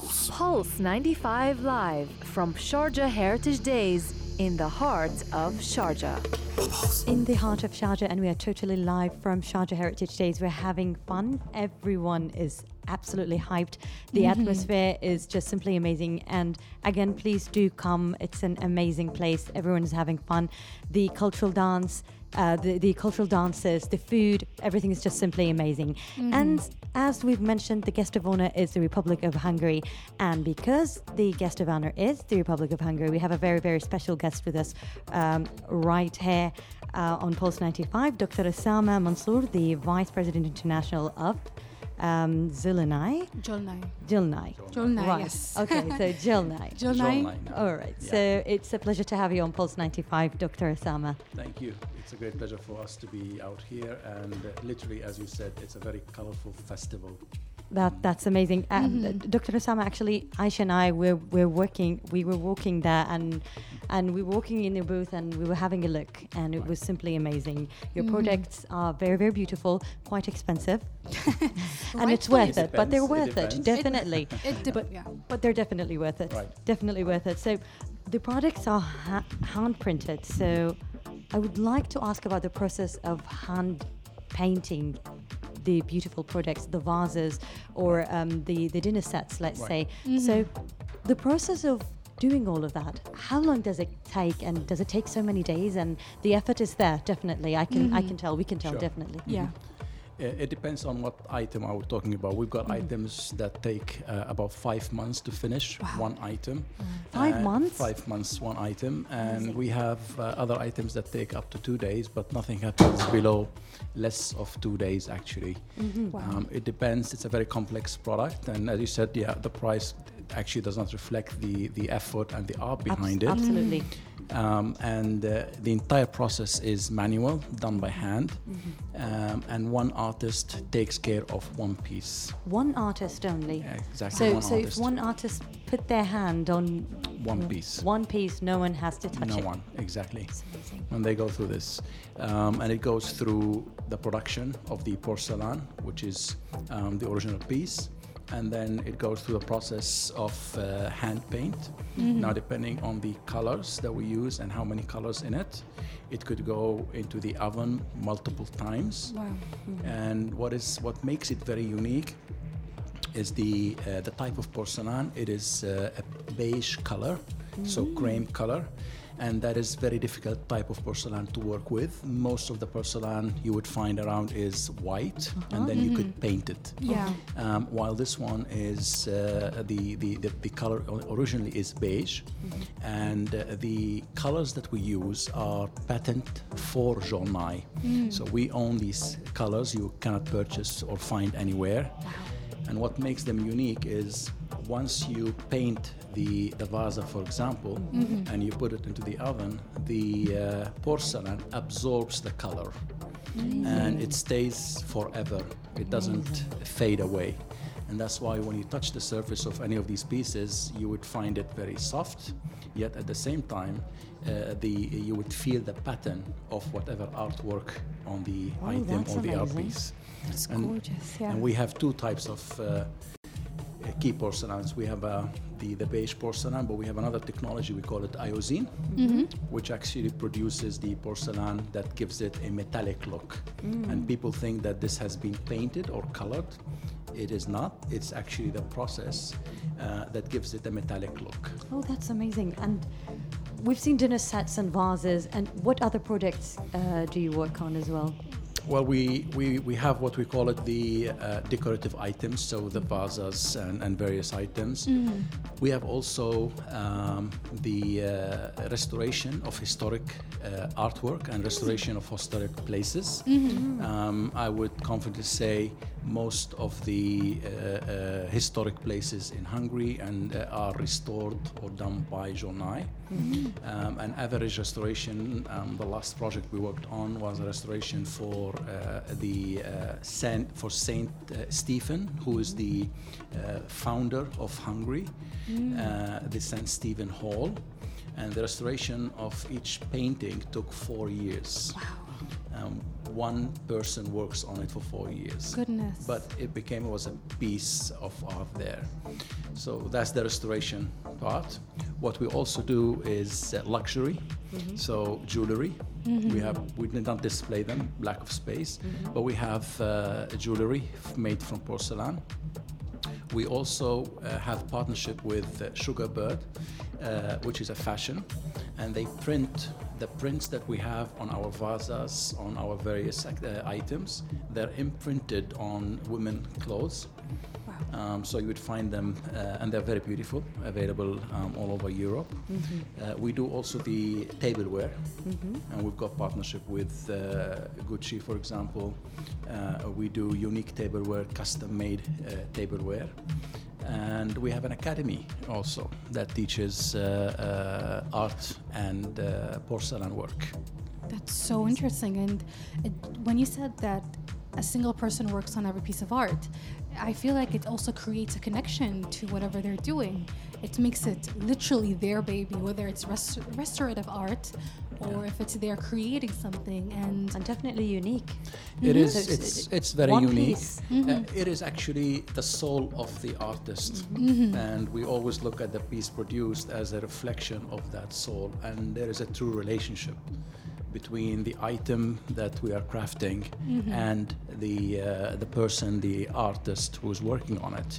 Pulse. Pulse 95 Live from Sharjah Heritage Days in the heart of Sharjah. In the heart of Sharjah, and we are totally live from Sharjah Heritage Days. We're having fun. Everyone is absolutely hyped. The Mm-hmm. atmosphere is just simply amazing. And again, please do come. It's an amazing place. Everyone is having fun. The cultural dance, uh, the, the cultural dances, the food, everything is just simply amazing. Mm-hmm. And as we've mentioned, the guest of honor is the Republic of Hungary. And because the guest of honor is the Republic of Hungary, we have a very, very special guest with us um, right here uh, on Pulse 95, Dr. Osama Mansour, the Vice President International of um, Zilnai. Jolnai. Jilnai. Jolnai, Right. yes. Okay, so Jilnai. Jolnai. All right. So it's a pleasure to have you on Pulse 95, Dr. Osama. Thank you. It's a great pleasure for us to be out here, and uh, literally, as you said, it's a very colorful festival. That that's amazing. Uh, Mm-hmm. Dr. Osama, actually, Aisha and I we're we're working. We were walking there, and and we were walking in the booth, and we were having a look, and it was simply amazing. Your Mm-hmm. projects are very very beautiful, quite expensive, and it's worth it. But they're worth it it, definitely. It dep- But- yeah. But they're definitely worth it. Right. Definitely worth it. So the products are ha- hand printed. So I would like to ask about the process of hand painting the beautiful products, the vases or um, the, the dinner sets, let's Right. say. Mm-hmm. So the process of doing all of that, how long does it take and does it take so many days? And the effort is there, definitely. I can I mm-hmm. can tell, we can tell Sure. definitely. Yeah. Mm-hmm. Uh, It depends on what item are we talking about. We've got items that take uh, about five months to finish one item. Five Uh, months? Five months, one item, and we have uh, other items that take up to two days, but nothing happens below less of two days actually. Wow. Um, it depends. It's a very complex product, and as you said, yeah, the price actually does not reflect the the effort and the art Abs- behind it. Absolutely. Um, and uh, the entire process is manual, done by hand, um, and one artist takes care of one piece. One artist only. Yeah, exactly. So, one so artist, if one artist put their hand on one piece. one piece, no one has to touch no it. one, exactly. It's amazing. When they go through this, um, and it goes through the production of the porcelain, which is um, the original piece, and then it goes through the process of uh, hand paint. Mm-hmm. Now, depending on the colors that we use and how many colors in it, it could go into the oven multiple times. Wow. And what is what makes it very unique is the uh, the type of porcelain. It is uh, a beige color, so cream color, and that is very difficult type of porcelain to work with. Most of the porcelain you would find around is white, and then you could paint it. Yeah. Um, while this one is uh, the, the, the, the color originally is beige, and uh, the colors that we use are patent for Zsolnay. So we own these colors you cannot purchase or find anywhere. And what makes them unique is once you paint the, the vase, for example, and you put it into the oven, the uh, porcelain absorbs the color. And it stays forever. It doesn't fade away. And that's why when you touch the surface of any of these pieces, you would find it very soft, yet at the same time, uh, the, you would feel the pattern of whatever artwork on the Oh, item that's or the art piece. It's And- gorgeous. Yeah. And we have two types of uh, key porcelains. We have uh, the, the beige porcelain, but we have another technology, we call it eosin, which actually produces the porcelain that gives it a metallic look. And people think that this has been painted or colored. It is not. It's actually the process uh, that gives it a metallic look. Oh, that's amazing. And we've seen dinner sets and vases. And what other projects uh, do you work on as well? Well, we, we, we have what we call it the uh, decorative items, so the vases and, and various items. We have also um, the uh, restoration of historic uh, artwork and restoration of historic places. Um, I would confidently say most of the uh, uh, historic places in Hungary and uh, are restored or done by Zsolnay. Um, an average restoration, um, the last project we worked on was a restoration for uh, the uh, Saint, for Saint uh, Stephen, who is the uh, founder of Hungary, uh, the Saint Stephen Hall. And the restoration of each painting took four years. Um, one person works on it for four years Goodness. but it became it was a piece of art there. So that's the restoration part. What we also do is uh, luxury, so jewelry. We have we did not display them, lack of space, but we have uh, jewelry made from porcelain. We also uh, have partnership with uh, Sugarbird, uh, which is a fashion, and they print the prints that we have on our vases, on our various uh, items. They're imprinted on women clothes. Um, so you would find them, uh, and they're very beautiful, available um, all over Europe. Uh, we do also the tableware, and we've got partnership with uh, Gucci, for example. Uh, we do unique tableware, custom-made uh, tableware, and we have an academy also that teaches uh, uh, art and uh, porcelain work. That's so interesting. And it, when you said that a single person works on every piece of art, I feel like it also creates a connection to whatever they're doing. It makes it literally their baby, whether it's rest- restorative art or if it's they're creating something. And And definitely unique. It mm-hmm. So is. it's- It's it's very one unique. piece. Mm-hmm. Uh, it is actually the soul of the artist, mm-hmm. and we always look at the piece produced as a reflection of that soul. And there is a true relationship between the item that we are crafting and the uh, the person, the artist who's working on it.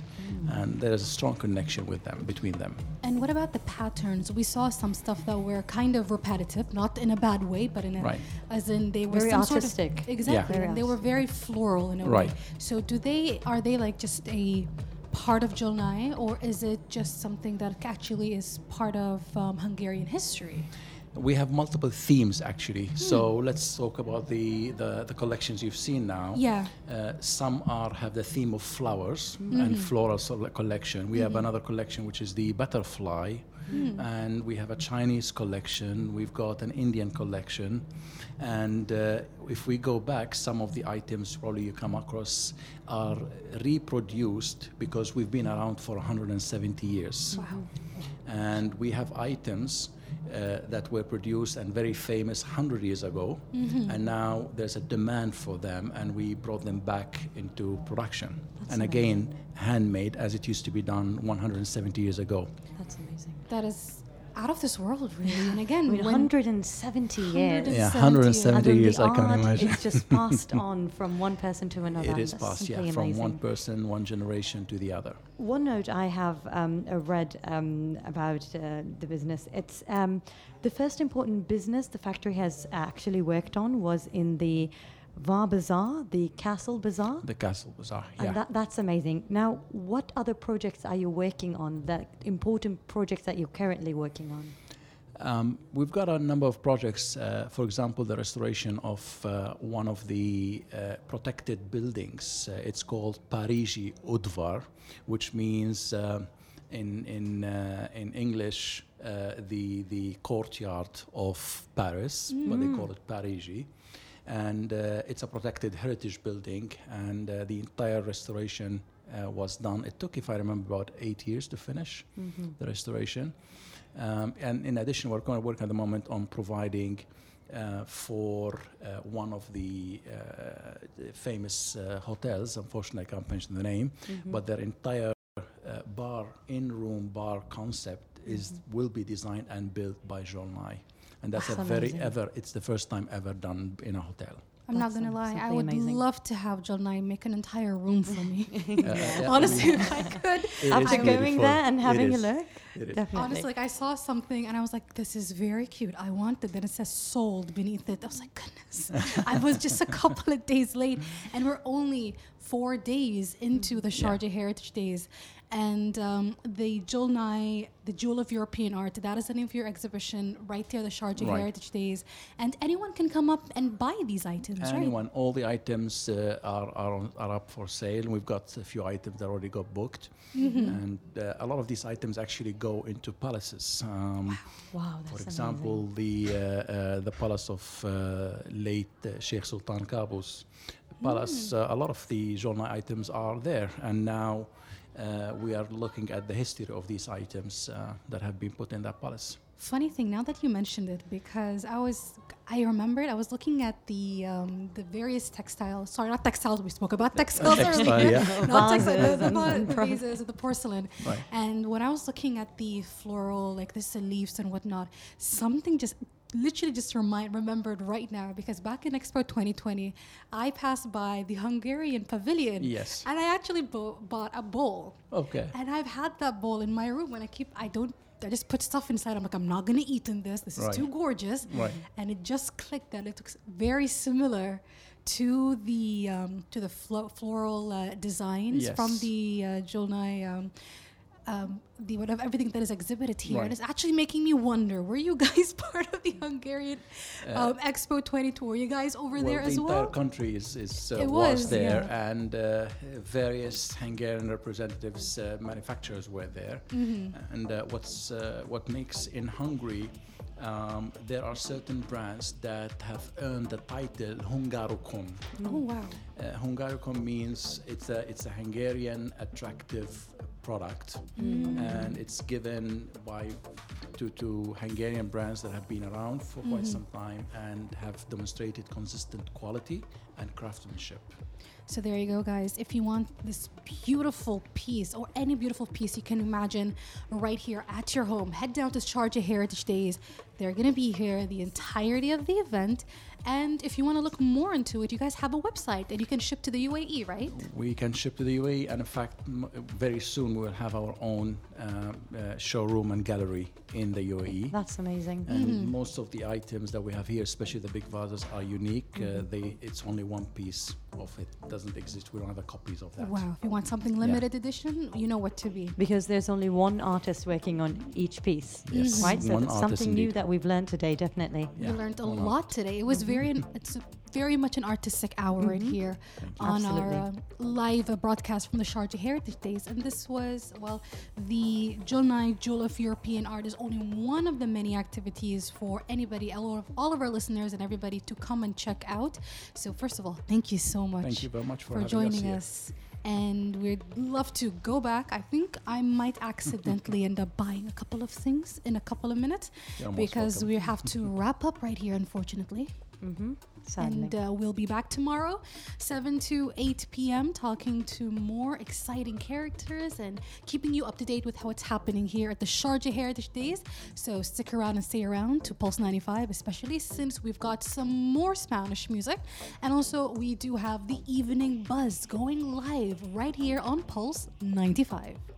And there is a strong connection with them between them. And what about the patterns? We saw some stuff that were kind of repetitive, not in a bad way, but in a, Right. as in they were Very some artistic. sort of exactly. Very they were very floral in a Right. way. So do they are they like just a part of Zsolnay, or is it just something that actually is part of um, Hungarian history? We have multiple themes actually. Hmm. So let's talk about the, the, the collections you've seen now. Yeah. Uh, some are have the theme of flowers hmm. and mm-hmm. floral collection. We have mm-hmm. another collection which is the butterfly, and we have a Chinese collection. We've got an Indian collection, and uh, if we go back, some of the items probably you come across are reproduced because we've been around for 170 years. Wow. and we have items uh, that were produced and very famous 100 years ago. And now there's a demand for them and we brought them back into production. And again handmade as it used to be done 170 years ago That's amazing. That is out of this world, really. And again, I mean, 170 years. yeah 170 170 And then years the i can art imagine It's just passed on from one person to another. it is That's passed yeah simply from one person one generation to the other One note I have um, uh, read um, about uh, the business. It's um, the first important business the factory has actually worked on was in the Var Bazaar, the Castle Bazaar. the castle bazaar yeah And that, that's amazing. Now, what other projects are you working on? That important projects that you're currently working on? Um, we've got a number of projects. Uh, for example, the restoration of uh, one of the uh, protected buildings. Uh, it's called Parigi Udvar, which means uh, in in uh, in English uh, the the courtyard of Paris, but they call it Parigi. And uh, it's a protected heritage building, and uh, the entire restoration uh, was done. It took, if I remember, about eight years to finish the restoration. Um, and in addition, we're going to work at the moment on providing uh, for uh, one of the uh, famous uh, hotels. Unfortunately, I can't mention the name, but their entire uh, bar, in-room bar concept is will be designed and built by Zsolnay, and that's That's a very amazing. ever. It's the first time ever done in a hotel. I'm not gonna lie, I would amazing. love to have Zsolnay make an entire room for me. Uh, yeah, Honestly, we- if I could. After is going there and having a look, definitely. Honestly, like I saw something and I was like, "This is very cute. I want it." Then it says "sold" beneath it. I was like, "Goodness!" I was just a couple of days late, and we're only four days into the Sharjah Heritage Days, and um, the Zsolnay, the Jewel of European Art. That is the name of your exhibition right there, the Sharjah Right. Heritage Days, and anyone can come up and buy these items, right? Anyone, all the items uh, are, are, on, are up for sale. We've got a few items that already got booked. And uh, a lot of these items actually go into palaces. Um, wow, that's for amazing. example, the, uh, uh, the palace of uh, late uh, Sheikh Sultan Qaboos. Palace, uh, a lot of the Zsolnay items are there. And now we are looking at the history of these items uh, that have been put in that palace. Funny thing, now that you mentioned it, because I was, I remembered I was looking at the um, the various textiles. Sorry, not textiles. We spoke about textiles Textile, earlier. yeah. not textiles, the, the, and the pro- vases, the porcelain. Right. And when I was looking at the floral, like the leaves and whatnot, something just literally just remind remembered right now because back in Expo 2020, I passed by the Hungarian pavilion. Yes. And I actually bo- bought a bowl. Okay. And I've had that bowl in my room and I keep I don't I just put stuff inside. I'm like, I'm not gonna eat in this. This is too gorgeous. Right. And it just clicked that it looks very similar to the um, to the flo- floral uh, designs from the uh, Zsolnay um, um, the whatever everything that is exhibited here. Right. And it's actually making me wonder: Were you guys part of the Hungarian um, Expo 22? Were you guys over Uh, well, there the as entire country is, is uh, It was, was, there, yeah. and uh, various Hungarian representatives, uh, manufacturers were there. Mm-hmm. And uh, what's uh, what makes in Hungary, um, there are certain brands that have earned the title Hungarikum. Oh wow! Uh, Hungarikum means it's a it's a Hungarian attractive product, mm. and it's given by to, to Hungarian brands that have been around for quite mm-hmm. some time and have demonstrated consistent quality and craftsmanship. So there you go, guys. If you want this beautiful piece or any beautiful piece you can imagine right here at your home, head down to Sharjah Heritage Days. They're going to be here the entirety of the event. And if you want to look more into it, you guys have a website and you can ship to the UAE, right? We can ship to the UAE, and in fact, m- very soon we will have our own uh, uh, showroom and gallery in the UAE. That's amazing. And most of the items that we have here, especially the big vases, are unique. Uh, they, it's only one piece of it. Doesn't exist. We don't have the copies of that. Wow. If you want something limited edition, you know what to be. Because there's only one artist working on each piece. Yes, Right? So one that's artist something new that we've learned today, definitely. Yeah, we learned a one lot today. It was very, it's very much an artistic hour right here on Absolutely. our um, live uh, broadcast from the Sharjah Heritage Days. And this was, well, the Zsolnay Jewel of European Art is only one of the many activities for anybody, all of, all of our listeners and everybody to come and check out. So, first of all, thank you so much Thank you very much for, for joining us. us. And we'd love to go back. I think I might accidentally end up buying a couple of things in a couple of minutes because welcome. we have to wrap up right here, unfortunately. Mm-hmm. Sadly. And uh, we'll be back tomorrow, 7 to 8 p.m., talking to more exciting characters and keeping you up to date with what's happening here at the Sharjah Heritage Days. So stick around and stay around to Pulse 95, especially since we've got some more Spanish music. And also, we do have the evening buzz going live right here on Pulse 95.